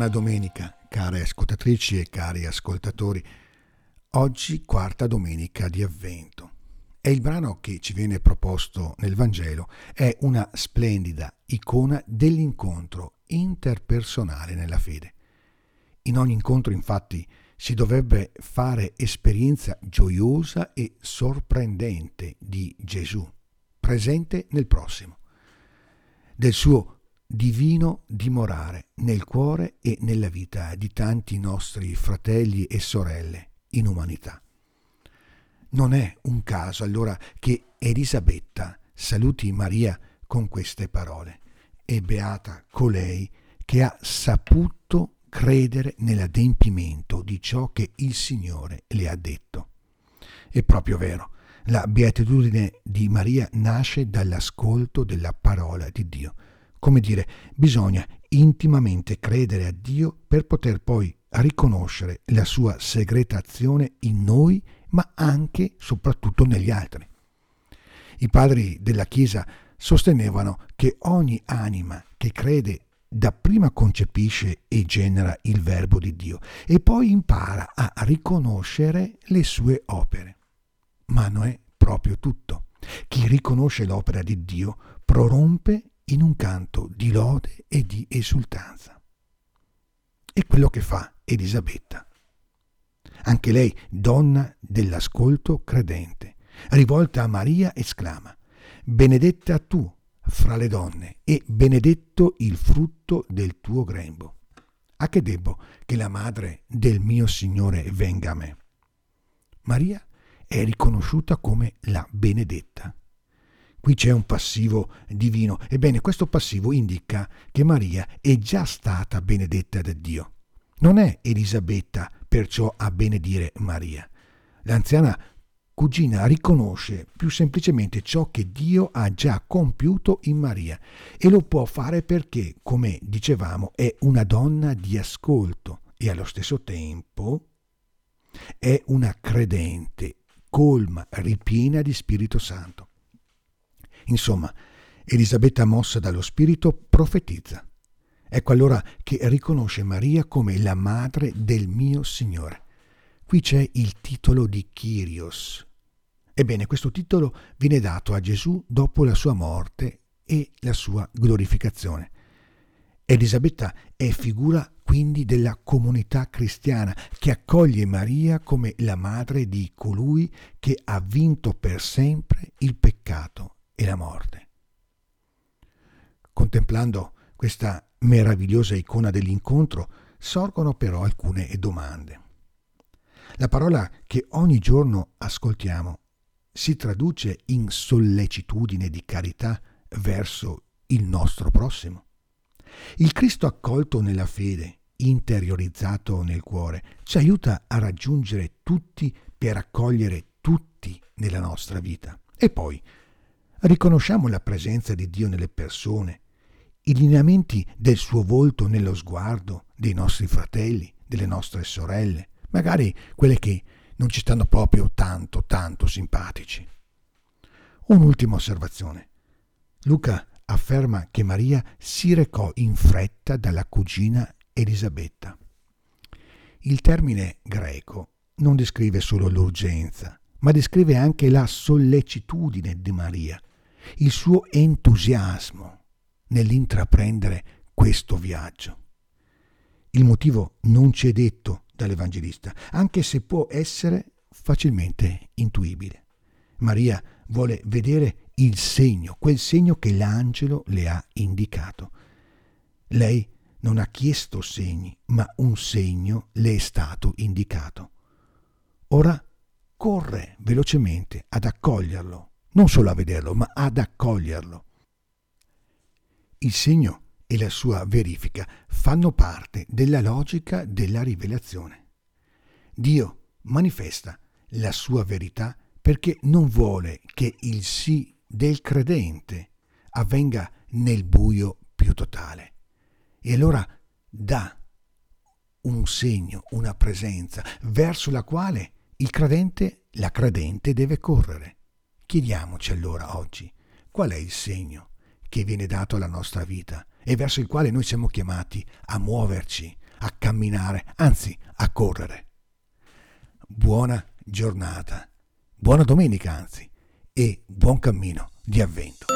Buona domenica, care ascoltatrici e cari ascoltatori. Oggi quarta domenica di Avvento. E il brano che ci viene proposto nel Vangelo è una splendida icona dell'incontro interpersonale nella fede. In ogni incontro, infatti, si dovrebbe fare esperienza gioiosa e sorprendente di Gesù, presente nel prossimo, del suo divino dimorare nel cuore e nella vita di tanti nostri fratelli e sorelle in umanità. Non è un caso allora che Elisabetta saluti Maria con queste parole. E beata colei che ha saputo credere nell'adempimento di ciò che il Signore le ha detto. È proprio vero, la beatitudine di Maria nasce dall'ascolto della parola di Dio come dire, bisogna intimamente credere a Dio per poter poi riconoscere la sua segreta azione in noi, ma anche e soprattutto negli altri. I padri della Chiesa sostenevano che ogni anima che crede dapprima concepisce e genera il verbo di Dio e poi impara a riconoscere le sue opere. Ma non è proprio tutto. Chi riconosce l'opera di Dio prorompe in un canto di lode e di esultanza. È quello che fa Elisabetta. Anche lei, donna dell'ascolto credente, rivolta a Maria, esclama, Benedetta tu fra le donne e benedetto il frutto del tuo grembo. A che debbo che la madre del mio Signore venga a me? Maria è riconosciuta come la benedetta. Qui c'è un passivo divino. Ebbene, questo passivo indica che Maria è già stata benedetta da Dio. Non è Elisabetta perciò a benedire Maria. L'anziana cugina riconosce più semplicemente ciò che Dio ha già compiuto in Maria e lo può fare perché, come dicevamo, è una donna di ascolto e allo stesso tempo è una credente, colma, ripiena di Spirito Santo. Insomma, Elisabetta mossa dallo Spirito profetizza. Ecco allora che riconosce Maria come la madre del mio Signore. Qui c'è il titolo di Kyrios. Ebbene, questo titolo viene dato a Gesù dopo la sua morte e la sua glorificazione. Elisabetta è figura quindi della comunità cristiana che accoglie Maria come la madre di colui che ha vinto per sempre il peccato e la morte. Contemplando questa meravigliosa icona dell'incontro, sorgono però alcune domande. La parola che ogni giorno ascoltiamo si traduce in sollecitudine di carità verso il nostro prossimo. Il Cristo accolto nella fede, interiorizzato nel cuore, ci aiuta a raggiungere tutti per accogliere tutti nella nostra vita. E poi Riconosciamo la presenza di Dio nelle persone, i lineamenti del suo volto nello sguardo dei nostri fratelli, delle nostre sorelle, magari quelle che non ci stanno proprio tanto, tanto simpatici. Un'ultima osservazione. Luca afferma che Maria si recò in fretta dalla cugina Elisabetta. Il termine greco non descrive solo l'urgenza, ma descrive anche la sollecitudine di Maria, il suo entusiasmo nell'intraprendere questo viaggio. Il motivo non ci è detto dall'Evangelista, anche se può essere facilmente intuibile. Maria vuole vedere il segno, quel segno che l'angelo le ha indicato. Lei non ha chiesto segni, ma un segno le è stato indicato. Ora corre velocemente ad accoglierlo non solo a vederlo, ma ad accoglierlo. Il segno e la sua verifica fanno parte della logica della rivelazione. Dio manifesta la sua verità perché non vuole che il sì del credente avvenga nel buio più totale. E allora dà un segno, una presenza verso la quale il credente, la credente deve correre. Chiediamoci allora oggi qual è il segno che viene dato alla nostra vita e verso il quale noi siamo chiamati a muoverci, a camminare, anzi a correre. Buona giornata, buona domenica anzi, e buon cammino di avvento.